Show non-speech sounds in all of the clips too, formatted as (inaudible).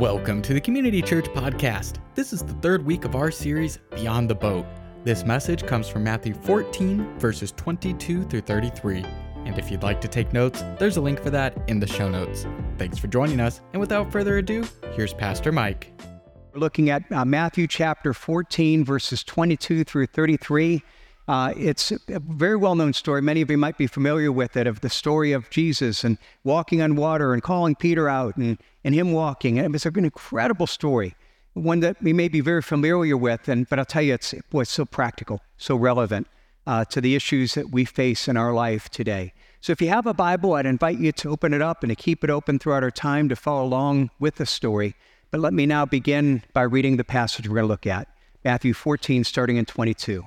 Welcome to the Community Church Podcast. This is the third week of our series, Beyond the Boat. This message comes from Matthew 14, verses 22 through 33. And if you'd like to take notes, there's a link for that in the show notes. Thanks for joining us, and without further ado, here's Pastor Mike. We're looking at uh, Matthew chapter 14, verses 22 through 33. Uh, it's a very well known story. Many of you might be familiar with it of the story of Jesus and walking on water and calling Peter out and, and him walking. And it's an incredible story, one that we may be very familiar with. And, but I'll tell you, it's, boy, it's so practical, so relevant uh, to the issues that we face in our life today. So if you have a Bible, I'd invite you to open it up and to keep it open throughout our time to follow along with the story. But let me now begin by reading the passage we're going to look at Matthew 14, starting in 22.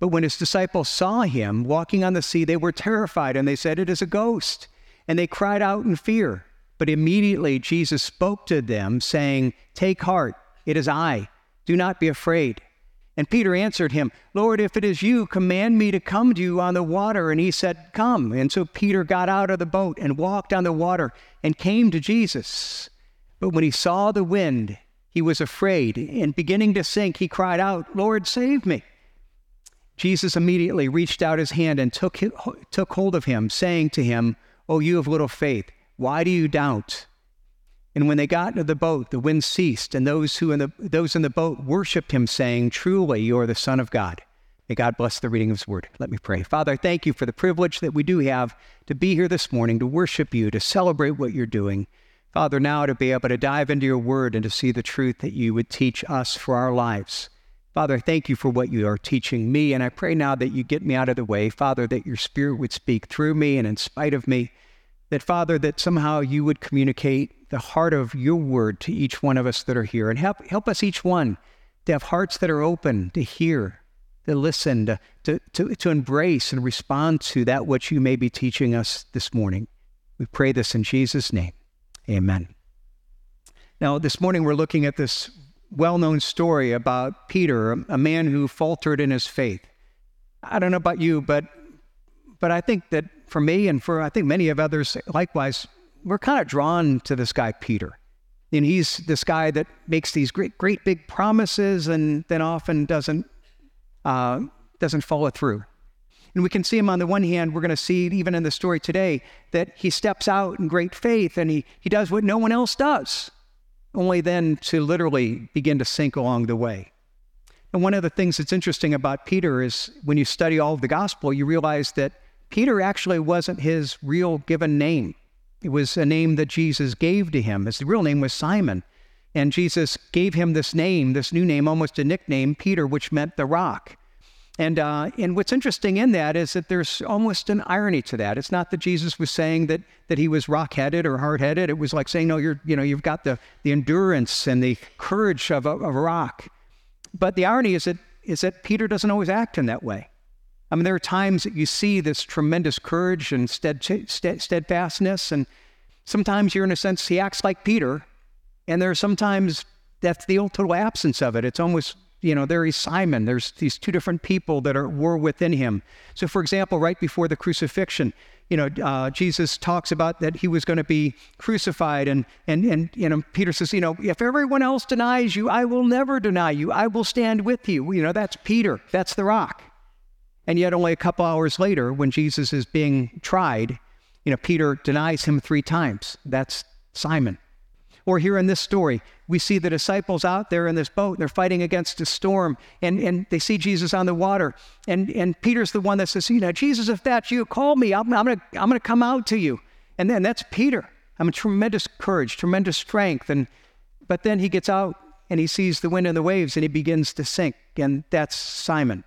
But when his disciples saw him walking on the sea, they were terrified and they said, It is a ghost. And they cried out in fear. But immediately Jesus spoke to them, saying, Take heart, it is I. Do not be afraid. And Peter answered him, Lord, if it is you, command me to come to you on the water. And he said, Come. And so Peter got out of the boat and walked on the water and came to Jesus. But when he saw the wind, he was afraid, and beginning to sink, he cried out, Lord, save me. Jesus immediately reached out his hand and took, took hold of him, saying to him, O you of little faith, why do you doubt? And when they got into the boat, the wind ceased, and those, who in the, those in the boat worshiped him, saying, Truly, you are the Son of God. May God bless the reading of his word. Let me pray. Father, thank you for the privilege that we do have to be here this morning to worship you, to celebrate what you're doing. Father, now to be able to dive into your word and to see the truth that you would teach us for our lives. Father, thank you for what you are teaching me, and I pray now that you get me out of the way. Father, that your spirit would speak through me and in spite of me. That, Father, that somehow you would communicate the heart of your word to each one of us that are here. And help, help us each one to have hearts that are open to hear, to listen, to, to, to, to embrace and respond to that which you may be teaching us this morning. We pray this in Jesus' name. Amen. Now, this morning we're looking at this well known story about Peter, a man who faltered in his faith. I don't know about you, but, but I think that for me and for I think many of others likewise, we're kind of drawn to this guy, Peter. And he's this guy that makes these great, great big promises and then often doesn't, uh, doesn't follow through. And we can see him on the one hand, we're going to see even in the story today that he steps out in great faith and he, he does what no one else does only then to literally begin to sink along the way. And one of the things that's interesting about Peter is when you study all of the gospel, you realize that Peter actually wasn't his real given name. It was a name that Jesus gave to him. His real name was Simon. And Jesus gave him this name, this new name, almost a nickname, Peter, which meant the rock. And, uh, and what's interesting in that is that there's almost an irony to that. It's not that Jesus was saying that, that he was rock-headed or hard-headed. It was like saying, no, you're, you know, you've got the, the endurance and the courage of a, of a rock. But the irony is that, is that Peter doesn't always act in that way. I mean, there are times that you see this tremendous courage and stead, stead, steadfastness, and sometimes you're, in a sense, he acts like Peter, and there are sometimes that's the total absence of it. It's almost you know, there is Simon. There's these two different people that are were within him. So, for example, right before the crucifixion, you know, uh, Jesus talks about that he was going to be crucified, and and and you know, Peter says, you know, if everyone else denies you, I will never deny you. I will stand with you. You know, that's Peter. That's the rock. And yet, only a couple hours later, when Jesus is being tried, you know, Peter denies him three times. That's Simon. Or here in this story, we see the disciples out there in this boat, and they're fighting against a storm, and, and they see Jesus on the water. And, and Peter's the one that says, You know, Jesus, if that's you, call me. I'm, I'm going to I'm gonna come out to you. And then that's Peter. I mean, tremendous courage, tremendous strength. And, but then he gets out and he sees the wind and the waves and he begins to sink. And that's Simon.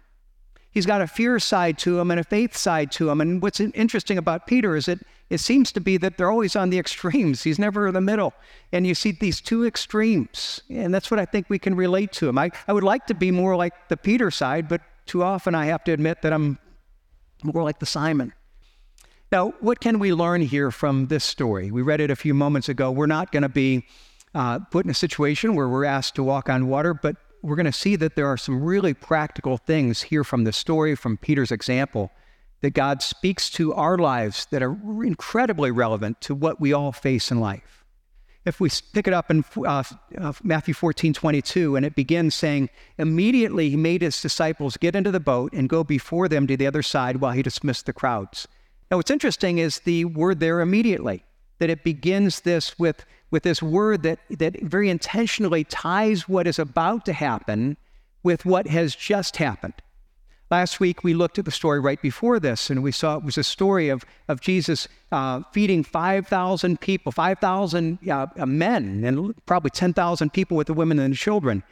He's got a fear side to him and a faith side to him. And what's interesting about Peter is that it seems to be that they're always on the extremes. He's never in the middle. And you see these two extremes. And that's what I think we can relate to him. I, I would like to be more like the Peter side, but too often I have to admit that I'm more like the Simon. Now, what can we learn here from this story? We read it a few moments ago. We're not going to be uh, put in a situation where we're asked to walk on water, but we're going to see that there are some really practical things here from the story, from Peter's example, that God speaks to our lives that are incredibly relevant to what we all face in life. If we pick it up in uh, uh, Matthew 14, 22, and it begins saying, Immediately he made his disciples get into the boat and go before them to the other side while he dismissed the crowds. Now, what's interesting is the word there immediately, that it begins this with, with this word that, that very intentionally ties what is about to happen with what has just happened. Last week, we looked at the story right before this, and we saw it was a story of, of Jesus uh, feeding 5,000 people, 5,000 uh, men, and probably 10,000 people with the women and the children.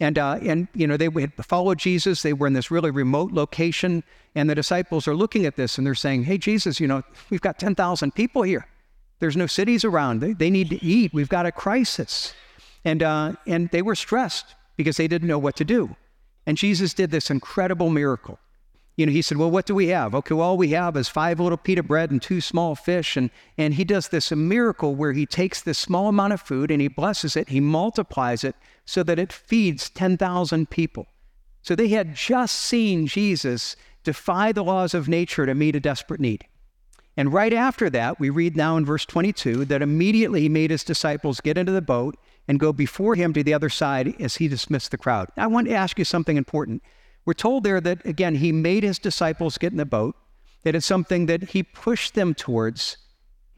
And, uh, and you know, they had followed Jesus. They were in this really remote location. And the disciples are looking at this and they're saying, Hey, Jesus, you know, we've got 10,000 people here. There's no cities around. They, they need to eat. We've got a crisis. And, uh, and they were stressed because they didn't know what to do. And Jesus did this incredible miracle. You know, he said, Well, what do we have? Okay, well, all we have is five little pita bread and two small fish. And, and he does this miracle where he takes this small amount of food and he blesses it, he multiplies it so that it feeds 10,000 people. So they had just seen Jesus defy the laws of nature to meet a desperate need. And right after that, we read now in verse 22 that immediately he made his disciples get into the boat and go before him to the other side as he dismissed the crowd. I want to ask you something important. We're told there that, again, he made his disciples get in the boat, that it's something that he pushed them towards,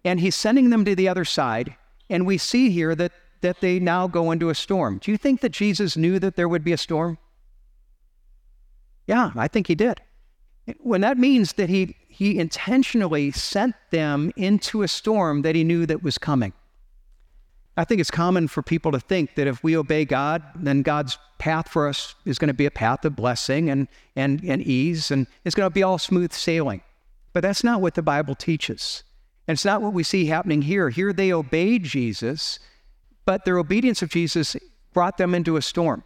and he's sending them to the other side. And we see here that, that they now go into a storm. Do you think that Jesus knew that there would be a storm? Yeah, I think he did. When that means that he, he intentionally sent them into a storm that he knew that was coming. I think it's common for people to think that if we obey God, then God's path for us is going to be a path of blessing and, and, and ease, and it's going to be all smooth sailing. But that's not what the Bible teaches. And it's not what we see happening here. Here they obeyed Jesus, but their obedience of Jesus brought them into a storm.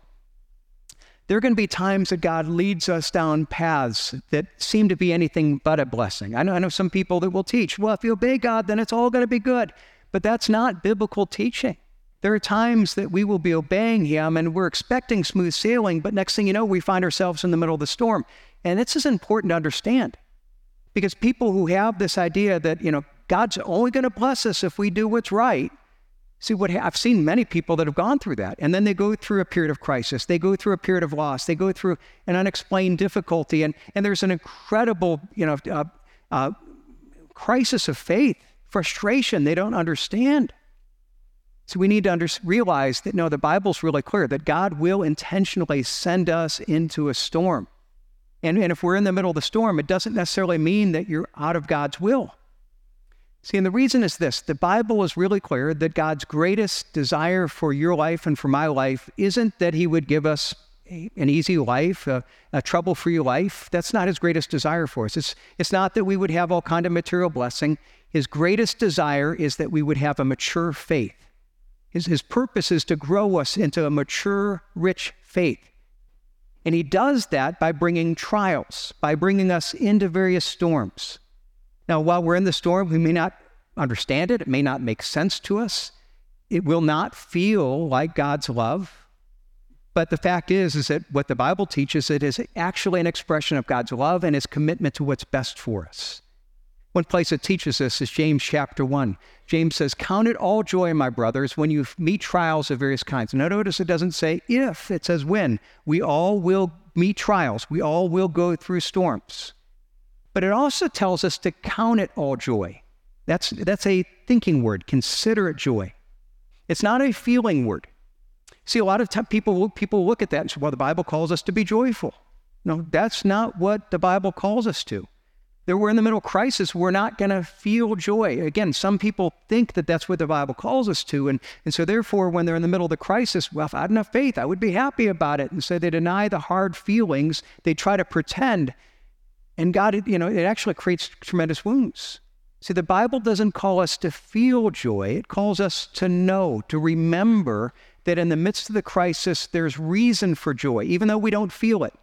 There are going to be times that God leads us down paths that seem to be anything but a blessing. I know, I know some people that will teach, well, if you obey God, then it's all going to be good. But that's not biblical teaching. There are times that we will be obeying Him and we're expecting smooth sailing, but next thing you know, we find ourselves in the middle of the storm. And this is important to understand because people who have this idea that, you know, God's only going to bless us if we do what's right. See, what I've seen many people that have gone through that, and then they go through a period of crisis, they go through a period of loss, they go through an unexplained difficulty, and, and there's an incredible, you know, uh, uh, crisis of faith frustration. They don't understand. So we need to under- realize that no, the Bible's really clear that God will intentionally send us into a storm. And, and if we're in the middle of the storm, it doesn't necessarily mean that you're out of God's will. See, and the reason is this the Bible is really clear that God's greatest desire for your life and for my life isn't that He would give us an easy life, a, a trouble free life. That's not His greatest desire for us. It's, it's not that we would have all kind of material blessing. His greatest desire is that we would have a mature faith. His, his purpose is to grow us into a mature, rich faith. And he does that by bringing trials, by bringing us into various storms. Now, while we're in the storm, we may not understand it, it may not make sense to us, it will not feel like God's love. But the fact is, is that what the Bible teaches, it is actually an expression of God's love and his commitment to what's best for us. One place that teaches this is James chapter 1. James says, Count it all joy, my brothers, when you meet trials of various kinds. Now, notice it doesn't say if, it says when. We all will meet trials, we all will go through storms. But it also tells us to count it all joy. That's, that's a thinking word, consider it joy. It's not a feeling word. See, a lot of people, people look at that and say, well, the Bible calls us to be joyful. No, that's not what the Bible calls us to that we're in the middle of crisis, we're not going to feel joy. Again, some people think that that's what the Bible calls us to. And, and so, therefore, when they're in the middle of the crisis, well, if I had enough faith, I would be happy about it. And so they deny the hard feelings. They try to pretend. And God, you know, it actually creates tremendous wounds. See, the Bible doesn't call us to feel joy, it calls us to know, to remember that in the midst of the crisis, there's reason for joy, even though we don't feel it.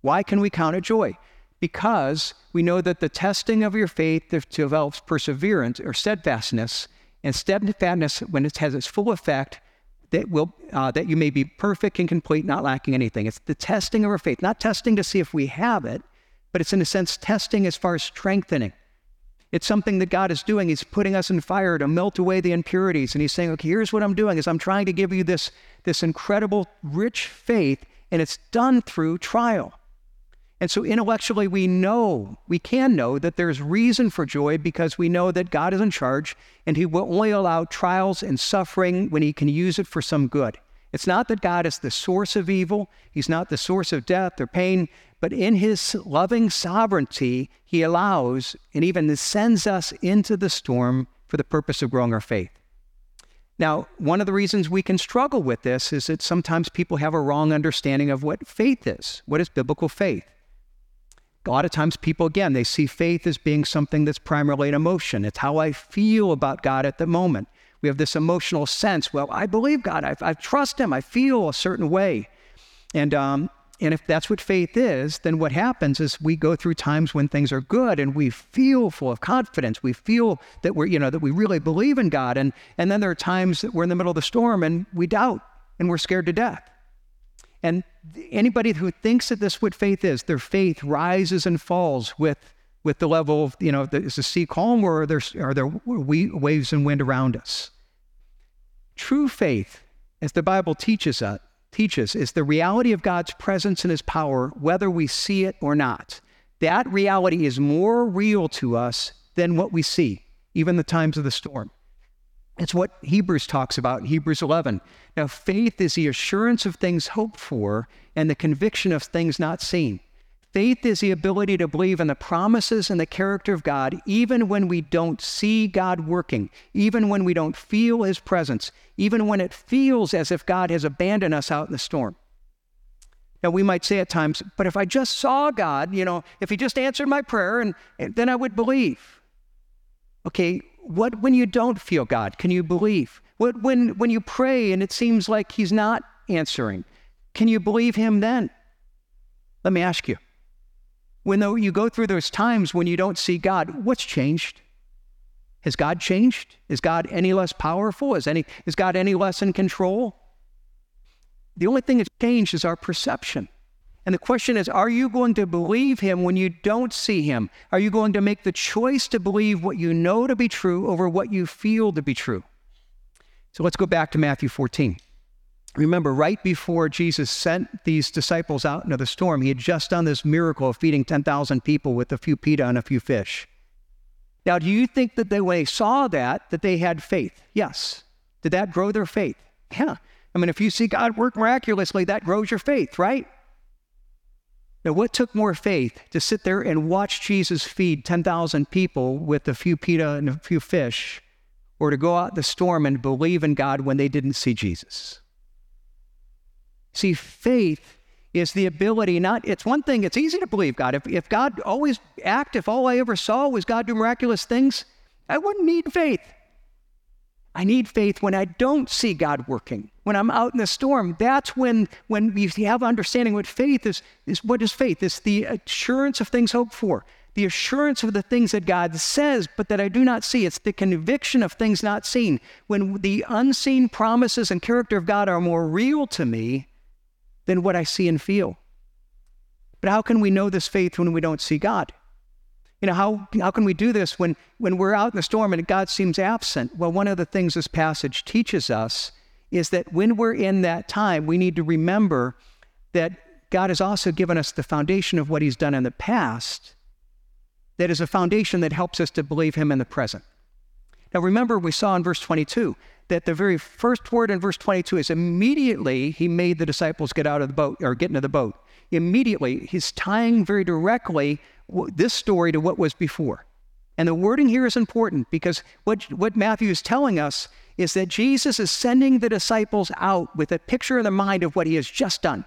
Why can we count it joy? Because we know that the testing of your faith develops perseverance or steadfastness, and steadfastness, when it has its full effect, that will uh, that you may be perfect and complete, not lacking anything. It's the testing of our faith, not testing to see if we have it, but it's in a sense testing as far as strengthening. It's something that God is doing. He's putting us in fire to melt away the impurities. And he's saying, okay, here's what I'm doing is I'm trying to give you this, this incredible, rich faith, and it's done through trial. And so intellectually, we know, we can know that there's reason for joy because we know that God is in charge and He will only allow trials and suffering when He can use it for some good. It's not that God is the source of evil, He's not the source of death or pain, but in His loving sovereignty, He allows and even sends us into the storm for the purpose of growing our faith. Now, one of the reasons we can struggle with this is that sometimes people have a wrong understanding of what faith is. What is biblical faith? a lot of times people again they see faith as being something that's primarily an emotion it's how i feel about god at the moment we have this emotional sense well i believe god i, I trust him i feel a certain way. And um, and if that's what faith is then what happens is we go through times when things are good and we feel full of confidence. We feel that we're you know that we really believe in god. And and then there are times that we're in the middle of the storm and we doubt and we're scared to death. And anybody who thinks that this is what faith is, their faith rises and falls with, with the level of, you know, is the sea calm or are there, are there waves and wind around us? True faith, as the Bible teaches us, teaches, is the reality of God's presence and his power, whether we see it or not. That reality is more real to us than what we see, even the times of the storm. It's what Hebrews talks about in Hebrews 11. Now, faith is the assurance of things hoped for and the conviction of things not seen. Faith is the ability to believe in the promises and the character of God, even when we don't see God working, even when we don't feel His presence, even when it feels as if God has abandoned us out in the storm. Now, we might say at times, but if I just saw God, you know, if He just answered my prayer, and, and then I would believe. Okay, what when you don't feel God? Can you believe? What when when you pray and it seems like He's not answering? Can you believe Him then? Let me ask you. When though you go through those times when you don't see God, what's changed? Has God changed? Is God any less powerful? Is any is God any less in control? The only thing that's changed is our perception. And the question is are you going to believe him when you don't see him? Are you going to make the choice to believe what you know to be true over what you feel to be true? So let's go back to Matthew 14. Remember, right before Jesus sent these disciples out into the storm, he had just done this miracle of feeding 10,000 people with a few pita and a few fish. Now, do you think that they, when they saw that, that they had faith? Yes. Did that grow their faith? Yeah. I mean, if you see God work miraculously, that grows your faith, right? Now, what took more faith to sit there and watch Jesus feed 10,000 people with a few pita and a few fish, or to go out the storm and believe in God when they didn't see Jesus? See, faith is the ability not, it's one thing, it's easy to believe God. If, if God always act, if all I ever saw was God do miraculous things, I wouldn't need faith. I need faith when I don't see God working. When I'm out in the storm, that's when, when you have understanding what faith is, is what is faith? It's the assurance of things hoped for, the assurance of the things that God says, but that I do not see. It's the conviction of things not seen. When the unseen promises and character of God are more real to me than what I see and feel. But how can we know this faith when we don't see God? You know, how, how can we do this when, when we're out in the storm and God seems absent? Well, one of the things this passage teaches us is that when we're in that time, we need to remember that God has also given us the foundation of what He's done in the past, that is a foundation that helps us to believe Him in the present. Now, remember, we saw in verse 22 that the very first word in verse 22 is immediately He made the disciples get out of the boat or get into the boat. Immediately, He's tying very directly this story to what was before. And the wording here is important because what, what Matthew is telling us is that Jesus is sending the disciples out with a picture in the mind of what he has just done.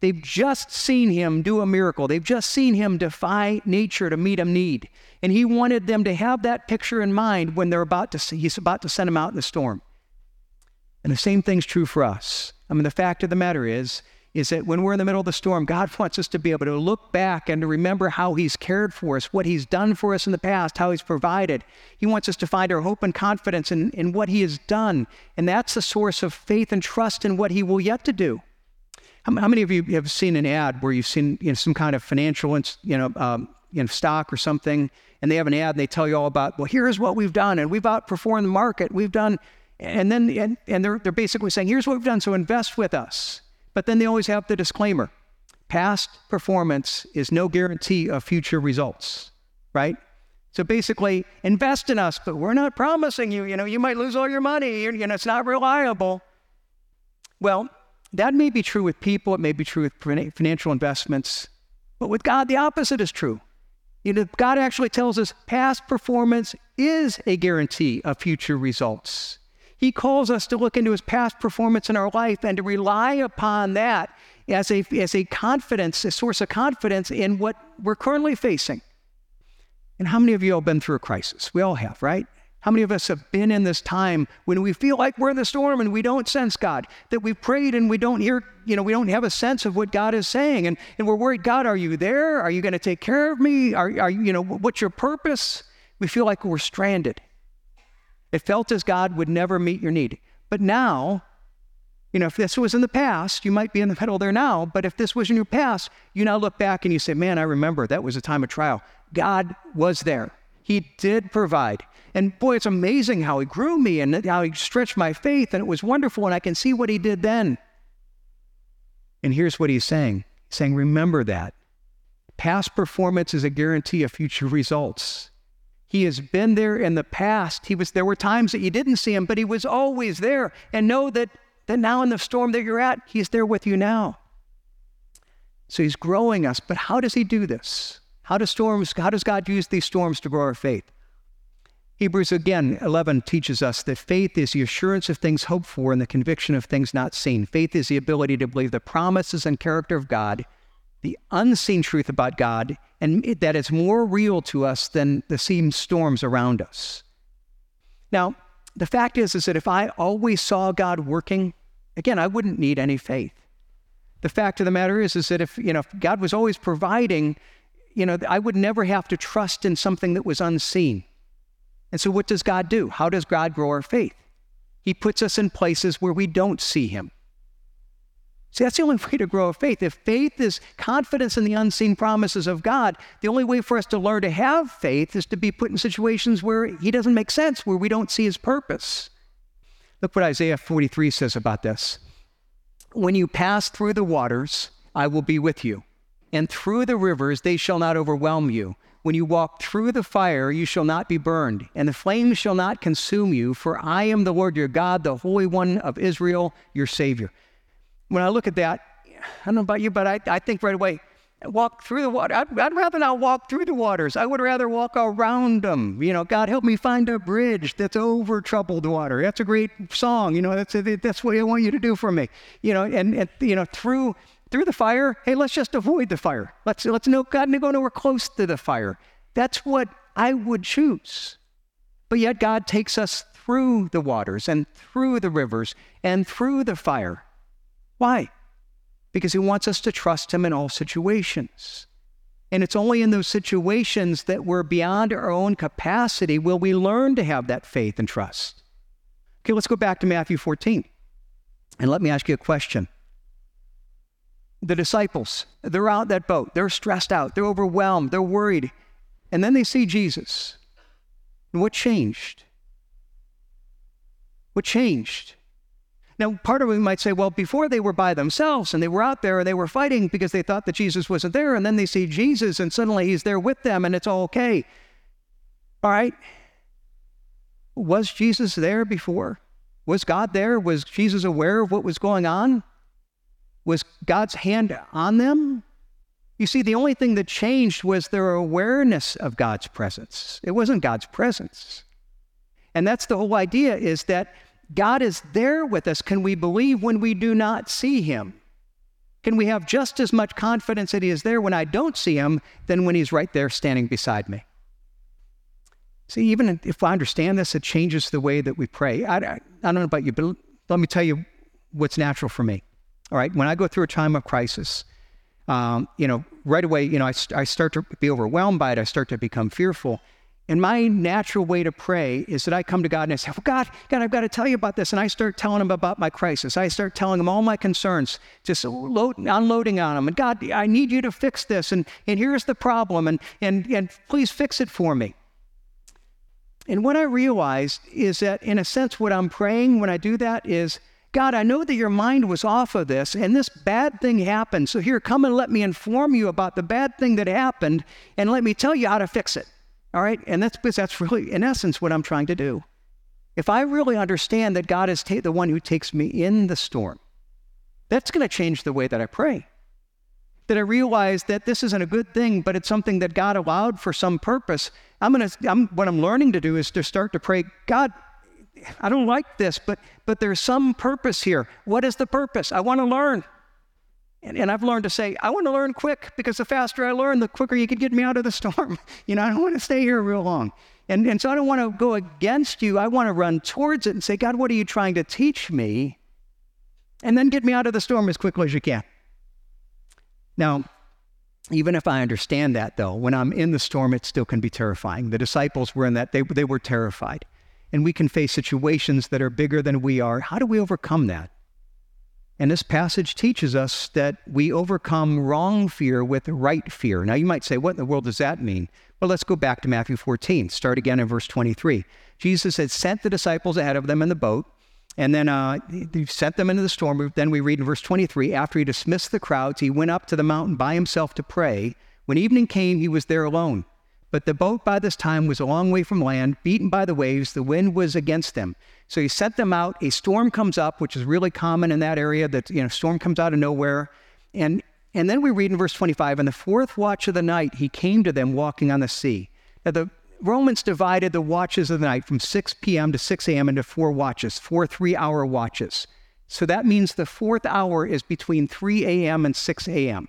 They've just seen him do a miracle. They've just seen him defy nature to meet a need. And he wanted them to have that picture in mind when they're about to see, he's about to send them out in the storm. And the same thing's true for us. I mean, the fact of the matter is, is that when we're in the middle of the storm, God (laughs) wants us to be able to look back and to remember how He's cared for us, what He's done for us in the past, how He's provided. He wants us to find our hope and confidence in, in what He has done. And that's the source of faith and trust in what He will yet to do. How, how many of you have seen an ad where you've seen you know, some kind of financial you know, um, you know, stock or something, and they have an ad and they tell you all about, well, here's what we've done, and we've outperformed the market. We've done, and then and, and they're, they're basically saying, here's what we've done, so invest with us. But then they always have the disclaimer past performance is no guarantee of future results, right? So basically, invest in us, but we're not promising you, you know, you might lose all your money, you know, it's not reliable. Well, that may be true with people, it may be true with financial investments, but with God, the opposite is true. You know, God actually tells us past performance is a guarantee of future results. He calls us to look into his past performance in our life and to rely upon that as a, as a confidence, a source of confidence in what we're currently facing. And how many of you have been through a crisis? We all have, right? How many of us have been in this time when we feel like we're in the storm and we don't sense God? That we've prayed and we don't hear, you know, we don't have a sense of what God is saying. And, and we're worried, God, are you there? Are you going to take care of me? Are, are you, you know, what's your purpose? We feel like we're stranded. It felt as God would never meet your need. But now, you know, if this was in the past, you might be in the middle there now. But if this was in your past, you now look back and you say, man, I remember that was a time of trial. God was there. He did provide. And boy, it's amazing how He grew me and how He stretched my faith. And it was wonderful. And I can see what He did then. And here's what He's saying He's saying, remember that. Past performance is a guarantee of future results. He has been there in the past. He was there were times that you didn't see him, but he was always there. And know that, that now in the storm that you're at, he's there with you now. So he's growing us. But how does he do this? How does storms, how does God use these storms to grow our faith? Hebrews again 11 teaches us that faith is the assurance of things hoped for and the conviction of things not seen. Faith is the ability to believe the promises and character of God, the unseen truth about God, and that it's more real to us than the seen storms around us. Now, the fact is, is that if I always saw God working, again, I wouldn't need any faith. The fact of the matter is, is that if you know if God was always providing, you know, I would never have to trust in something that was unseen. And so, what does God do? How does God grow our faith? He puts us in places where we don't see Him. See, that's the only (laughs) way to grow a faith. If faith is confidence in the unseen promises of God, the only way for us to learn to have faith is to be put in situations where He doesn't make sense, where we don't see His purpose. Look what Isaiah 43 says about this. When you pass through the waters, I will be with you, and through the rivers, they shall not overwhelm you. When you walk through the fire, you shall not be burned, and the flames shall not consume you, for I am the Lord your God, the Holy One of Israel, your Savior when I look at that, I don't know about you, but I, I think right away, walk through the water. I'd, I'd, rather not walk through the waters. I would rather walk around them. You know, God help me find a bridge that's over troubled water. That's a great song. You know, that's that's what I want you to do for me. You know, and, and you know through through the fire. Hey, let's just avoid the fire. Let's let's know God to go nowhere close to the fire. That's what I would choose. But yet God takes us through the waters and through the rivers and through the fire. Why? Because he wants us to trust him in all situations. And it's only in those situations that we're beyond our own capacity will we learn to have that faith and trust. Okay, let's go back to Matthew 14. And let me ask you a question. The disciples, they're out that boat. They're stressed out. They're overwhelmed. They're worried. And then they see Jesus. And what changed? What changed? Now, part of it might say, well, before they were by themselves and they were out there and they were fighting because they thought that Jesus wasn't there, and then they see Jesus and suddenly he's there with them and it's all okay. All right. Was Jesus there before? Was God there? Was Jesus aware of what was going on? Was God's hand on them? You see, the only thing that changed was their awareness of God's presence. It wasn't God's presence. And that's the whole idea is that God is there with us. Can we believe when we do not see him? Can we have just as much confidence that He is there when I don't see Him than when He's right there standing beside me? See, even if I understand this, it changes the way that we pray. I, I, I don't know about you, but let me tell you what's natural for me. All right, when I go through a time of crisis, um, you know, right away, you know, I, I start to be overwhelmed by it. I start to become fearful. And my natural way to pray is that I come to God and I say, well, God, God, I've got to tell you about this. And I start telling him about my crisis. I start telling him all my concerns, just load, unloading on him. And God, I need you to fix this. And, and here's the problem. And, and, and please fix it for me. And what I realized is that, in a sense, what I'm praying when I do that is, God, I know that your mind was off of this and this bad thing happened. So here, come and let me inform you about the bad thing that happened and let me tell you how to fix it. All right? And that's that's really, in essence, what I'm trying to do. If I really understand that God is ta- the one who takes me in the storm, that's going to change the way that I pray. That I realize that this isn't a good thing, but it's something that God allowed for some purpose. I'm going to, I'm, what I'm learning to do is to start to pray, God, I don't like this, but, but there's some purpose here. What is the purpose? I want to learn. And, and, I've learned to say, I want to learn quick because the faster I learn, the quicker you can get me out of the storm. (laughs) you know, I don't want to stay here real long. And, and so I don't want to go against you. I want to run towards it and say, God, what are you trying to teach me? And then get me out of the storm as quickly as you can. Now, even if I understand that, though, when I'm in the storm, it still can be terrifying. The disciples were in that, they, they were terrified. And we can face situations that are bigger than we are. How do we overcome that? And this passage teaches us that we overcome wrong fear with right fear. Now, you might say, what in the world does that mean? Well, let's go back to Matthew 14. Start again in verse 23. Jesus had sent the disciples ahead of them in the boat, and then uh, he sent them into the storm. Then we read in verse 23 after he dismissed the crowds, he went up to the mountain by himself to pray. When evening came, he was there alone. But the boat by this time was a long way from land, beaten by the waves. The wind was against them. So he sent them out. A storm comes up, which is really common in that area. That you know, storm comes out of nowhere, and and then we read in verse 25, in the fourth watch of the night, he came to them walking on the sea. Now the Romans divided the watches of the night from 6 p.m. to 6 a.m. into four watches, four three-hour watches. So that means the fourth hour is between 3 a.m. and 6 a.m.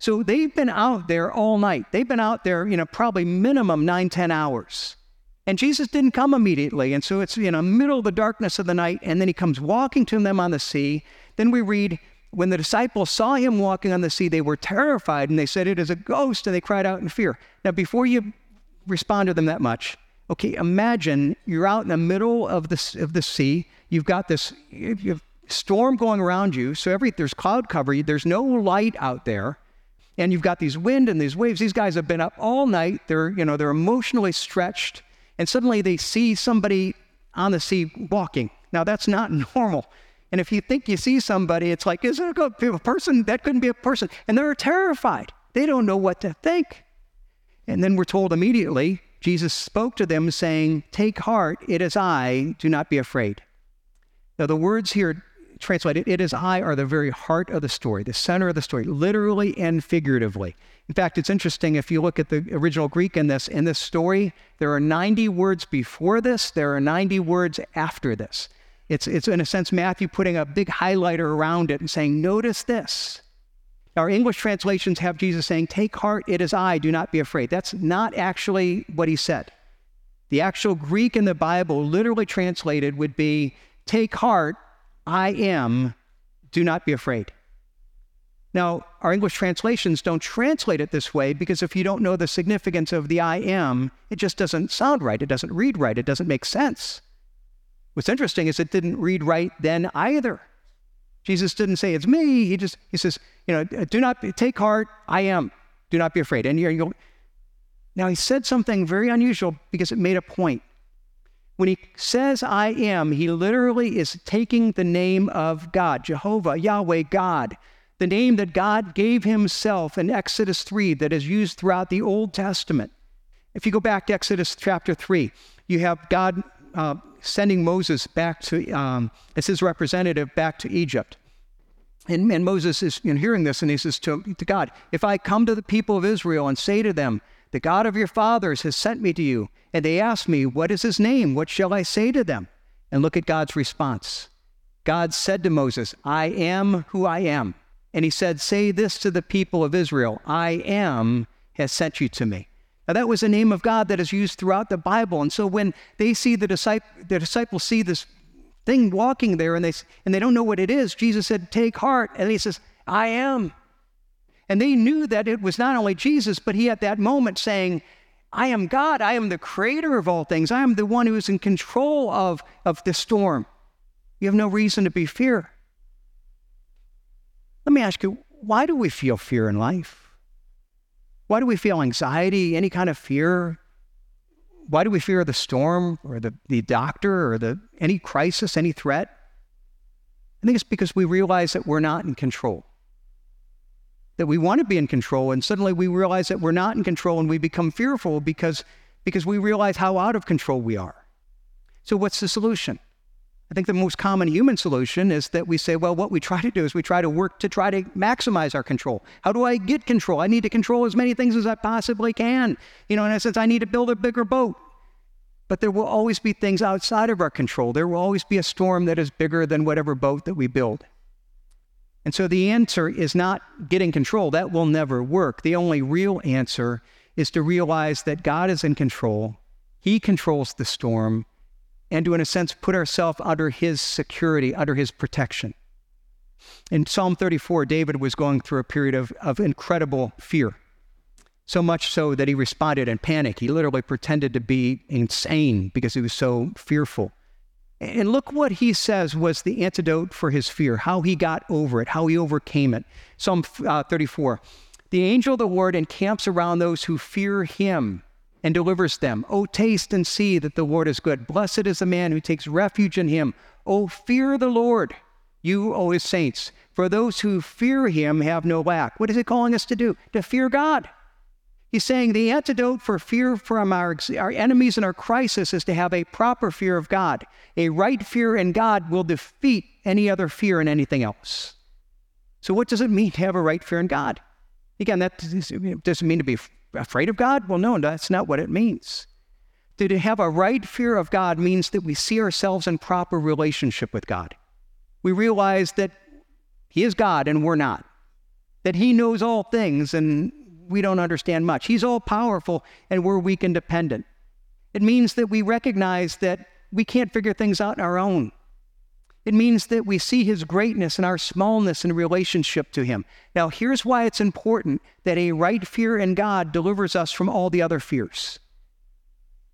So they've been out there all night. They've been out there, you know, probably minimum nine, ten hours. And Jesus didn't come immediately. And so it's, you know, middle of the darkness of the night, and then he comes walking to them on the sea. Then we read, when the disciples saw him walking on the sea, they were terrified and they said, It is a ghost, and they cried out in fear. Now, before you respond to them that much, okay, imagine you're out in the middle of the, of the sea. You've got this you storm going around you. So every there's cloud cover, there's no light out there and you've got these wind and these waves. These guys have been up all night. They're, you know, they're emotionally stretched, and suddenly they see somebody on the sea walking. Now that's not (laughs) normal. And if you think you see somebody, it's like, is it a person? That couldn't be a person. And they're terrified. They don't know what to think. And then we're told immediately, Jesus spoke to them, saying, Take heart, it is I, do not be afraid. Now, the words here translated, it is I are the very heart of the story, the center of the story, literally and figuratively. In fact, it's interesting if you look at the original Greek in this, in this story, there are 90 words before this, there are 90 words after this. It's, it's in a sense Matthew putting a big highlighter around it and saying, Notice this. Our English translations have Jesus saying, Take heart, it is I, do not be afraid. That's not actually what he said. The actual Greek in the Bible, literally translated, would be, Take heart, I am, do not be afraid. Now, our English translations don't translate it this way because if you don't know the significance of the I am, it just doesn't sound right. It doesn't read right. It doesn't make sense. What's interesting is it didn't read right then either. Jesus didn't say it's me. He just he says, you know, do not be, take heart. I am. Do not be afraid. And you're, you now he said something very unusual because it made a point. When he says, I am, he literally is taking the name of God, Jehovah, Yahweh, God, the name that God gave himself in Exodus 3 that is used throughout the Old Testament. If you go back to Exodus chapter 3, you have God uh, sending Moses back to, um, as his representative, back to Egypt. And, and Moses is you know, hearing this and he says to, to God, If I come to the people of Israel and say to them, The God of your fathers has sent me to you, and they ask me, What is his name? What shall I say to them? And look at God's response. God said to Moses, I am who I am. And he said, Say this to the people of Israel I am has sent you to me. Now, that was the name of God that is used throughout the Bible. And so when they see the, disciple, the disciples see this thing walking there and they, and they don't know what it is, Jesus said, Take heart. And he says, I am. And they knew that it was not only Jesus, but he at that moment saying, I am God. I am the creator of all things. I am the one who is in control of, of the storm. You have no reason to be fear. Let me ask you, why do we feel fear in life? Why do we feel anxiety, any kind of fear? Why do we fear the storm or the, the doctor or the, any crisis, any threat? I think it's because we realize that we're not in control. That we want to be in control, and suddenly we realize that we're not in control and we become fearful because, because we realize how out of control we are. So, what's the solution? I think the most common human solution is that we say, well, what we try to do is we try to work to try to maximize our control. How do I get control? I need to control as many things as I possibly can. You know, in a sense, I need to build a bigger boat. But there will always be things outside of our control. There will always be a storm that is bigger than whatever boat that we build. And so the answer is not getting control. That will never work. The only real answer is to realize that God is in control. He controls the storm and to, in a sense, put ourselves under his security, under his protection. In Psalm 34, David was going through a period of, of incredible fear. So much so that he responded in panic. He literally pretended to be insane because he was so fearful. And look what he says was the antidote for his fear, how he got over it, how he overcame it. Psalm uh, 34 The angel of the Lord encamps around those who fear him and delivers them. Oh, taste and see that the Lord is good. Blessed is the man who takes refuge in him. Oh, fear the Lord, you, O his saints. For those who fear him have no lack. What is he calling us to do? To fear God. He's saying the antidote for fear from our, our enemies and our crisis is to have a proper fear of God. A right fear in God will defeat any other fear in anything else. So, what does it mean to have a right fear in God? Again, that doesn't mean to be afraid of God? Well, no, that's not what it means. To have a right fear of God means that we see ourselves in proper relationship with God. We realize that He is God and we're not, that He knows all things and we don't understand much. He's all powerful and we're weak and dependent. It means that we recognize that we can't figure things out on our own. It means that we see his greatness and our smallness in relationship to him. Now, here's why it's important that a right fear in God delivers us from all the other fears.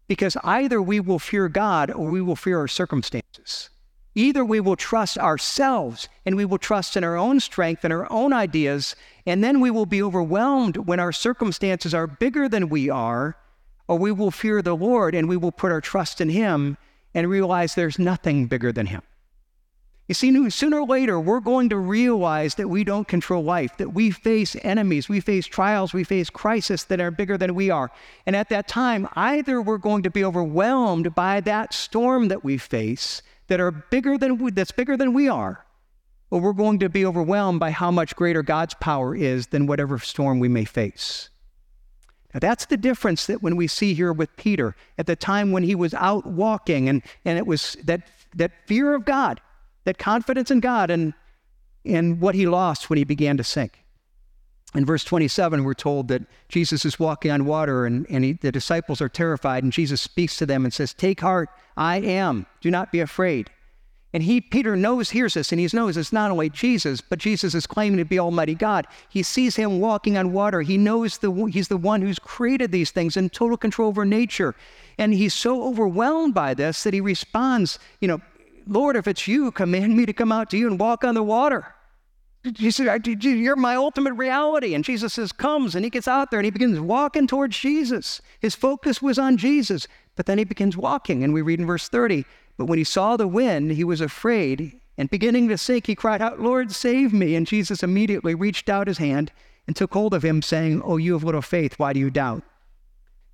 Because either we will fear God or we will fear our circumstances. Either we will trust ourselves and we will trust in our own strength and our own ideas, and then we will be overwhelmed when our circumstances are bigger than we are, or we will fear the Lord and we will put our trust in Him and realize there's nothing bigger than Him. You see, sooner or later, we're going to realize that we don't control life, that we face enemies, we face trials, we face crises that are bigger than we are. And at that time, either we're going to be overwhelmed by that storm that we face that are bigger than we, that's bigger than we are, or we're going to be overwhelmed by how much greater God's power is than whatever storm we may face. Now, that's the difference that when we see here with Peter at the time when he was out walking, and, and it was that, that fear of God that confidence in God and, and what he lost when he began to sink. In verse 27, we're told that Jesus is walking on water and, and he, the disciples are terrified, and Jesus speaks to them and says, Take heart, I am. Do not be afraid. And he, Peter knows, hears this, and he knows it's not only Jesus, but Jesus is claiming to be Almighty God. He sees him walking on water. He knows the, he's the one who's created these things in total control over nature. And he's so overwhelmed by this that he responds, you know, Lord, if it's you, command me to come out to you and walk on the water. He said, You're my ultimate reality. And Jesus says, Comes, and he gets out there and he begins walking towards Jesus. His focus was on Jesus, but then he begins walking. And we read in verse 30 But when he saw the wind, he was afraid, and beginning to sink, he cried out, Lord, save me. And Jesus immediately reached out his hand and took hold of him, saying, Oh, you of little faith, why do you doubt?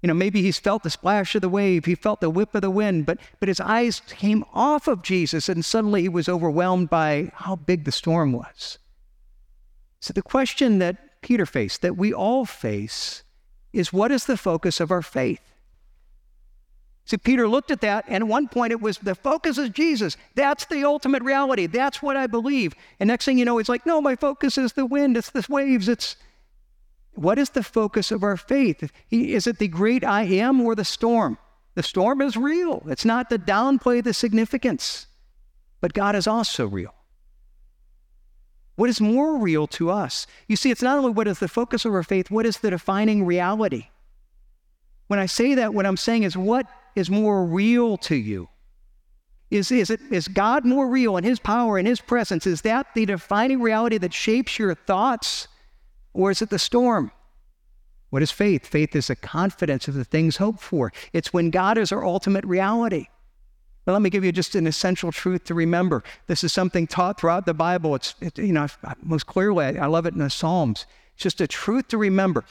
You know, maybe he's felt the splash of the wave, he felt the whip of the wind, but, but his eyes came off of Jesus and suddenly he was overwhelmed by how big the storm was. So the question that Peter faced, that we all face, is what is the focus of our faith? See, Peter looked at that, and at one point it was the focus is Jesus. That's the ultimate reality. That's what I believe. And next thing you know, it's like, no, my focus is the wind, it's the waves, it's. What is the focus of our faith? Is it the great I am or the storm? The storm is real. It's not to downplay the significance, but God is also real. What is more real to us? You see, it's not only what is the focus of our faith, what is the defining reality? When I say that, what I'm saying is what is more real to you? Is, is, it, is God more real in His power and His presence? Is that the defining reality that shapes your thoughts? Or is it the storm? What is faith? Faith is a confidence of the things hoped for. It's when God is our ultimate reality. But let me give you just an essential truth to remember. This is something taught throughout the Bible. It's, it, you know, most clearly, I love it in the Psalms. It's just a truth to remember.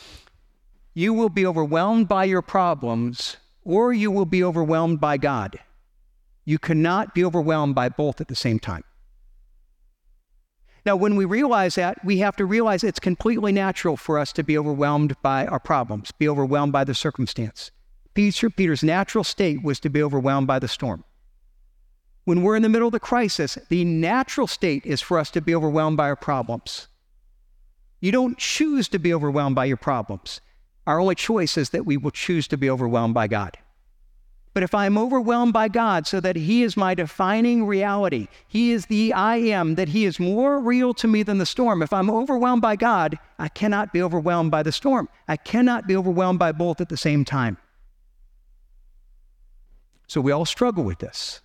You will be overwhelmed by your problems, or you will be overwhelmed by God. You cannot be overwhelmed by both at the same time. Now, when we realize that, we have to realize it's completely natural for us to be overwhelmed by our problems, be overwhelmed by the circumstance. Peter, Peter's natural state was to be overwhelmed by the storm. When we're in the middle of the crisis, the natural state is for us to be overwhelmed by our problems. You don't choose to be overwhelmed by your problems. Our only choice is that we will choose to be overwhelmed by God. But if I am overwhelmed by God so that He is my defining reality, He is the I am, that He is more real to me than the storm, if I'm overwhelmed by God, I cannot be overwhelmed by the storm. I cannot be overwhelmed by both at the same time. So we all struggle with this.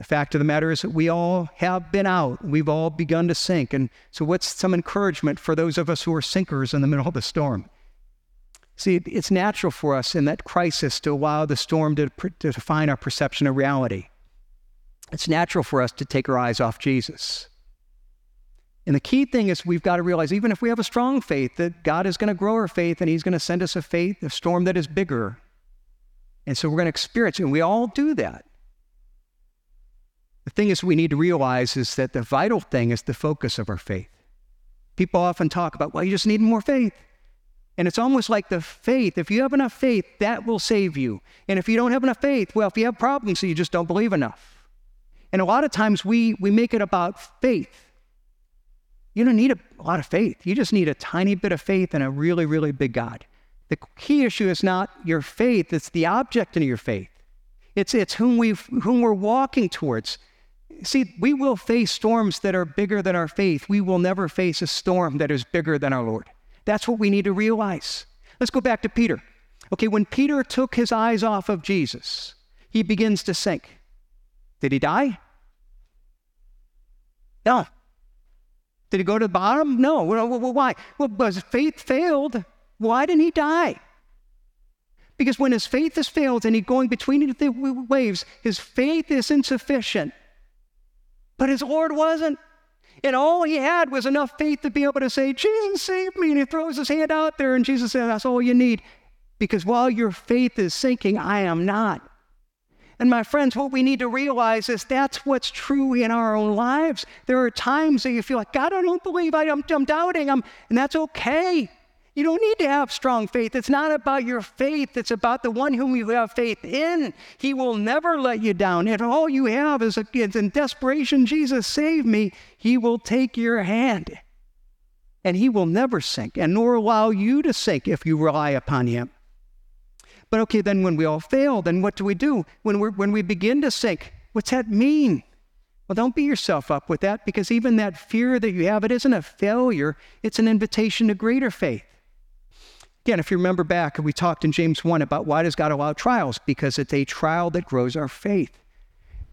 The fact of the matter is that we all have been out. We've all begun to sink. And so, what's some encouragement for those of us who are sinkers in the middle of the storm? See, it's natural for us in that crisis to allow the storm to, to define our perception of reality. It's natural for us to take our eyes off Jesus. And the key thing is we've got to realize, even if we have a strong faith, that God is going to grow our faith and He's going to send us a faith, a storm that is bigger. And so we're going to experience it, and we all do that. The thing is, we need to realize is that the vital thing is the focus of our faith. People often talk about, well, you just need more faith. And it's almost like the faith. If you have enough faith, that will save you. And if you don't have enough faith, well, if you have problems, you just don't believe enough. And a lot of times we, we make it about faith. You don't need a, lot of faith. You just need a tiny bit of faith in a really, really big God. The key issue is not your faith, it's the object in your faith. It's, it's whom, we whom we're walking towards. See, we will face storms that are bigger than our faith. We will never face a storm that is bigger than our Lord. That's what we need to realize. Let's go back to Peter. Okay, when Peter took his eyes off of Jesus, he begins to sink. Did he die? No. Did he go to the bottom? No. Well, why? Well, because faith failed. Why didn't he die? Because when his faith has failed and he's going between the waves, his faith is insufficient. But his Lord wasn't. And all he had was enough faith to be able to say, Jesus, save me. And he throws his hand out there, and Jesus says, That's all you need. Because while your faith is sinking, I am not. And my friends, what we need to realize is that's what's true in our own lives. There are times that you feel like, God, I don't believe, I, am I'm doubting, I'm, and that's okay. You don't need to have strong faith. It's not about your faith, it's about the one whom you have faith in. He will never let you down. If all you have is, a, is in desperation, Jesus, save me, He will take your hand. And He will never sink, and nor allow you to sink if you rely upon Him. But okay, then when we all fail, then what do we do? When, we when we begin to sink, what's that mean? Well, don't beat yourself up with that because even that fear that you have, it isn't a failure, it's an invitation to greater faith. Again, if you remember back, we talked in James 1 about why does God allow trials? Because it's a trial that grows our faith.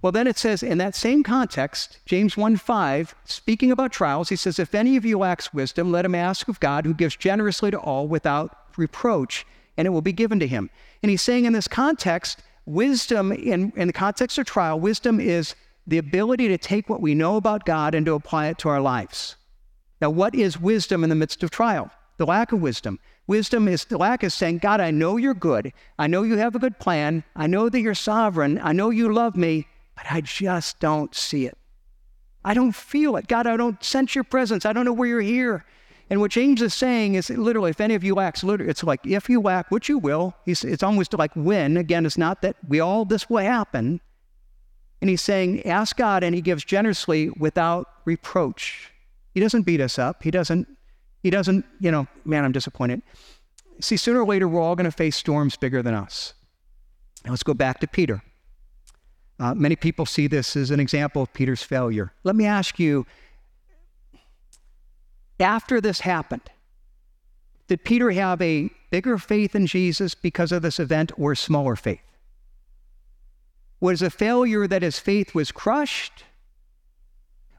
Well, then it says in that same context, James 1 5, speaking about trials, he says, If any of you lacks wisdom, let him ask of God, who gives generously to all without reproach, and it will be given to him. And he's saying in this context, wisdom, in, in the context of trial, wisdom is the ability to take what we know about God and to apply it to our lives. Now, what is wisdom in the midst of trial? The lack of wisdom. Wisdom is the lack of saying, God, I know you're good. I know you have a good plan. I know that you're sovereign. I know you love me, but I just don't see it. I don't feel it. God, I don't sense your presence. I don't know where you're here. And what James is saying is literally, if any of you lacks, it's like if you lack, which you will. It's almost like when. Again, it's not that we all this will happen. And he's saying, ask God, and he gives generously without reproach. He doesn't beat us up. He doesn't, he doesn't, you know, man, I'm disappointed. See, sooner or later, we're all going to face storms bigger than us. Now let's go back to Peter. Uh, many people see this as an example of Peter's failure. Let me ask you after this happened, did Peter have a bigger faith in Jesus because of this event or smaller faith? Was a failure that his faith was crushed?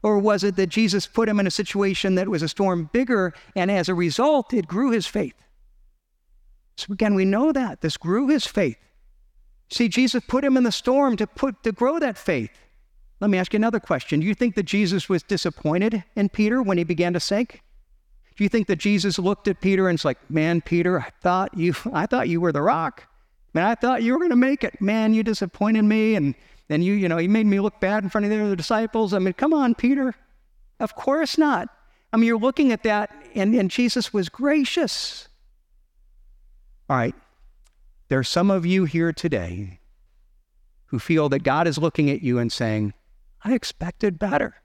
Or was it that Jesus put him in a situation that was a storm bigger and as a result it grew his faith? So again, we know that this grew his faith. See, Jesus put him in the storm to put to grow that faith. Let me ask you another question. Do you think that Jesus was disappointed in Peter when he began to sink? Do you think that Jesus looked at Peter and was like, "Man, Peter, I thought you (laughs) I thought you were the rock. Man, I thought you were going to make it. Man, you disappointed me and then you, you know, you made me look bad in front of the other disciples. I mean, come on, Peter. Of course not. I mean, you're looking at that and, and Jesus was gracious. All right. There are some of you here today who feel that God is looking at you and saying, I expected better.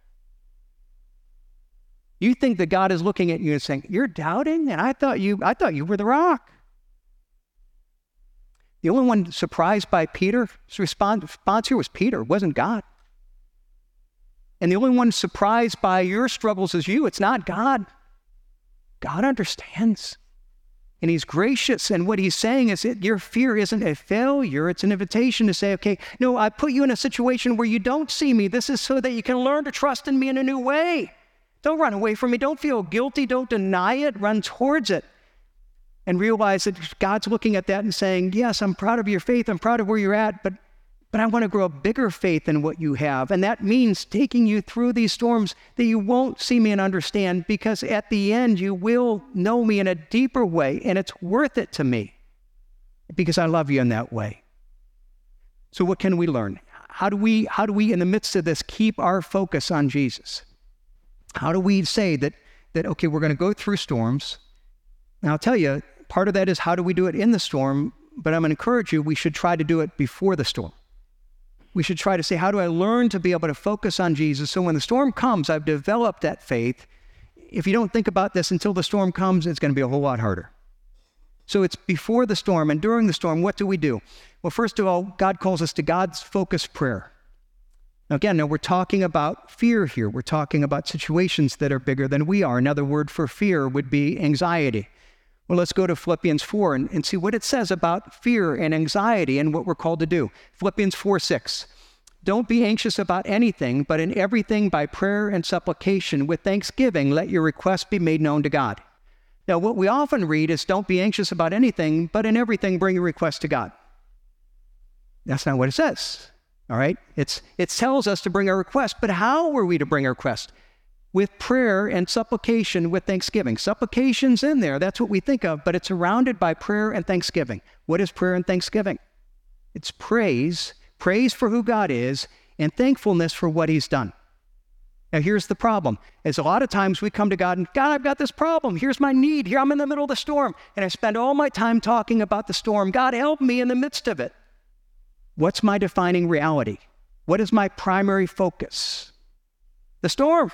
You think that God is looking at you and saying, You're doubting? And I thought you, I thought you were the rock. The only one surprised by Peter's response here was Peter, wasn't God. And the only one surprised by your struggles is you. It's not God. God understands. And he's gracious. And what he's saying is that your fear isn't a failure, it's an invitation to say, okay, no, I put you in a situation where you don't see me. This is so that you can learn to trust in me in a new way. Don't run away from me. Don't feel guilty. Don't deny it. Run towards it. And realize that God's looking at that and saying, Yes, I'm proud of your faith. I'm proud of where you're at, but, but I want to grow a bigger faith than what you have. And that means taking you through these storms that you won't see me and understand because at the end you will know me in a deeper way and it's worth it to me because I love you in that way. So, what can we learn? How do we, how do we, in the midst of this, keep our focus on Jesus? How do we say that, that okay, we're going to go through storms? And I'll tell you, part of that is how do we do it in the storm? But I'm going to encourage you, we should try to do it before the storm. We should try to say, how do I learn to be able to focus on Jesus? So when the storm comes, I've developed that faith. If you don't think about this until the storm comes, it's going to be a whole lot harder. So it's before the storm and during the storm, what do we do? Well, first of all, God calls us to God's focused prayer. Now, again, now we're talking about fear here. We're talking about situations that are bigger than we are. Another word for fear would be anxiety. Well, let's go to Philippians 4 and, and see what it says about fear and anxiety and what we're called to do. Philippians 4 6. Don't be anxious about anything, but in everything by prayer and supplication with thanksgiving, let your requests be made known to God. Now, what we often read is don't be anxious about anything, but in everything bring your request to God. That's not what it says. All right? It's, it tells us to bring our request, but how are we to bring our request? With prayer and supplication with thanksgiving. Supplication's in there, that's what we think of, but it's surrounded by prayer and thanksgiving. What is prayer and thanksgiving? It's praise, praise for who God is, and thankfulness for what He's done. Now, here's the problem: is a lot of times we come to God and God, I've got this problem. Here's my need. Here I'm in the middle of the storm, and I spend all my time talking about the storm. God, help me in the midst of it. What's my defining reality? What is my primary focus? The storm.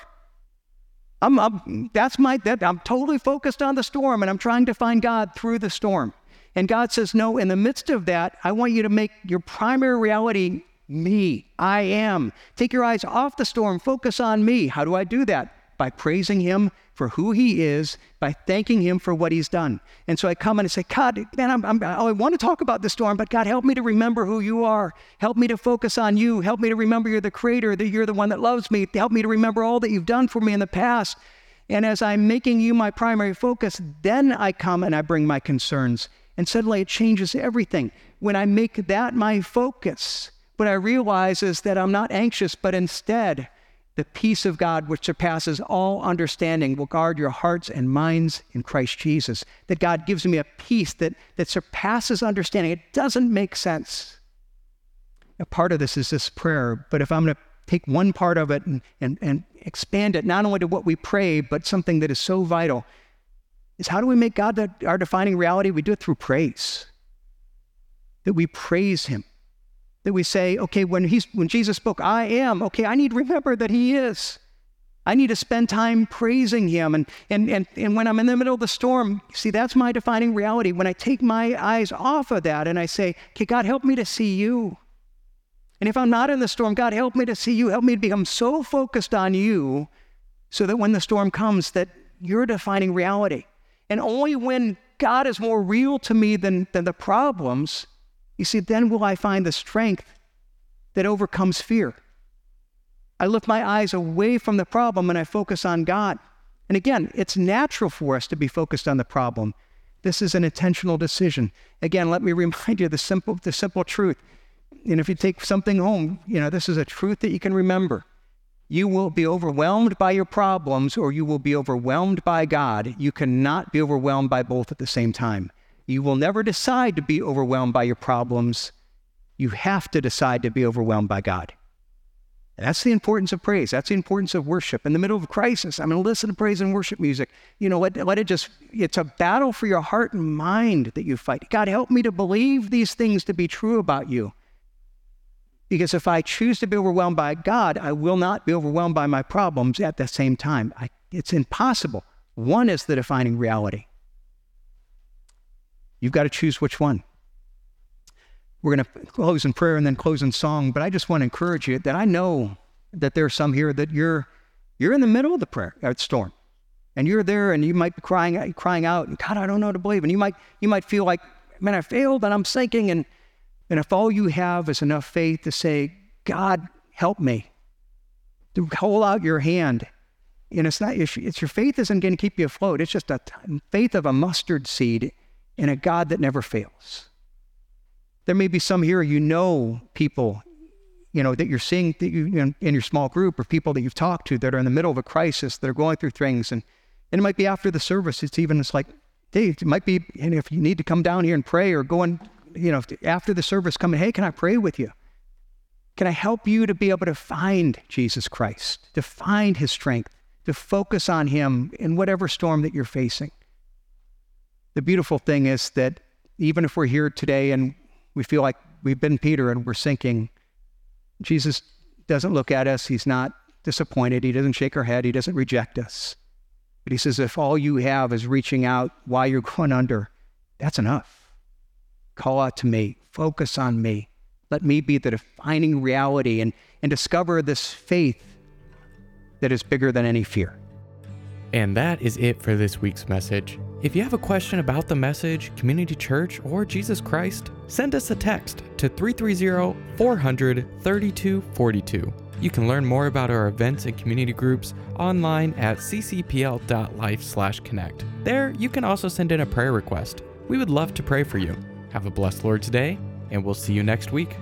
I'm, I'm, that's my, that, I'm totally focused on the storm and I'm trying to find God through the storm. And God says, No, in the midst of that, I want you to make your primary reality me. I am. Take your eyes off the storm, focus on me. How do I do that? By praising Him for who he is by thanking him for what he's done. And so I come and I say, God, man, I'm, I'm, I want to talk about the storm, but God, help me to remember who you are. Help me to focus on you. Help me to remember you're the creator, that you're the one that loves me. Help me to remember all that you've done for me in the past. And as I'm making you my primary focus, then I come and I bring my concerns. And suddenly it changes everything. When I make that my focus, what I realize is that I'm not anxious, but instead, the peace of God, which surpasses all understanding, will guard your hearts and minds in Christ Jesus. That God gives me a peace that, that surpasses understanding. It doesn't make sense. A part of this is this prayer, but if I'm going to take one part of it and, and, and expand it not only to what we pray, but something that is so vital, is how do we make God the, our defining reality? We do it through praise. That we praise Him. That we say, okay, when, he's, when Jesus spoke, I am, okay, I need to remember that He is. I need to spend time praising Him. And, and, and, and when I'm in the middle of the storm, see, that's my defining reality. When I take my eyes off of that and I say, okay, God, help me to see you. And if I'm not in the storm, God, help me to see you. Help me to become so focused on you so that when the storm comes, that you're defining reality. And only when God is more real to me than, than the problems, you see, then will I find the strength that overcomes fear. I lift my eyes away from the problem and I focus on God. And again, it's natural for us to be focused on the problem. This is an intentional decision. Again, let me (laughs) remind you the simple, the simple truth. And if you take something home, you know, this is a truth that you can remember. You will be overwhelmed by your problems or you will be overwhelmed by God. You cannot be overwhelmed by both at the same time. You will never decide to be overwhelmed by your problems. You have to decide to be overwhelmed by God. That's the importance of praise. That's the importance of worship. In the middle of a crisis, I'm going to listen to praise and worship music. You know, let, let it just, it's a battle for your heart and mind that you fight. God, help me to believe these things to be true about you. Because if I choose to be overwhelmed by God, I will not be overwhelmed by my problems at the same time. I, it's impossible. One is the defining reality. You've got to choose which one. We're going to close in prayer and then close in song, but I just want to encourage you that I know that there are some here that you're you're in the middle of the prayer uh, storm, and you're there, and you might be crying crying out, and God, I don't know to believe, and you might you might feel like, man, I failed, and I'm sinking, and and if all you have is enough faith to say, God, help me, to hold out your hand, and it's not it's your faith isn't going to keep you afloat. It's just a faith of a mustard seed in a God that never fails. There may be some here you know people, you know, that you're seeing that you, know, in your small group or people that you've talked to that are in the middle of a crisis, that are going through things. And, and it might be after the service. It's even, it's like, hey, it might be, and if you need to come down here and pray or go and, you know, after the service, come and, hey, can I pray with you? Can I help you to be able to find Jesus Christ, to find his strength, to focus on him in whatever storm that you're facing? The beautiful thing is that even if we're here today and we feel like we've been Peter and we're sinking. Jesus doesn't look at us. He's not disappointed. He doesn't shake our head. He doesn't reject us. But he says, if all you have is reaching out while you're going under, that's enough. Call out to me. Focus on me. Let me be the defining reality and, and discover this faith that is bigger than any fear. And that is it for this week's message. If you have a question about the message, community church, or Jesus Christ, send us a text to 330 400 3242. You can learn more about our events and community groups online at ccpl.life/connect. There, you can also send in a prayer request. We would love to pray for you. Have a blessed Lord's Day, and we'll see you next week.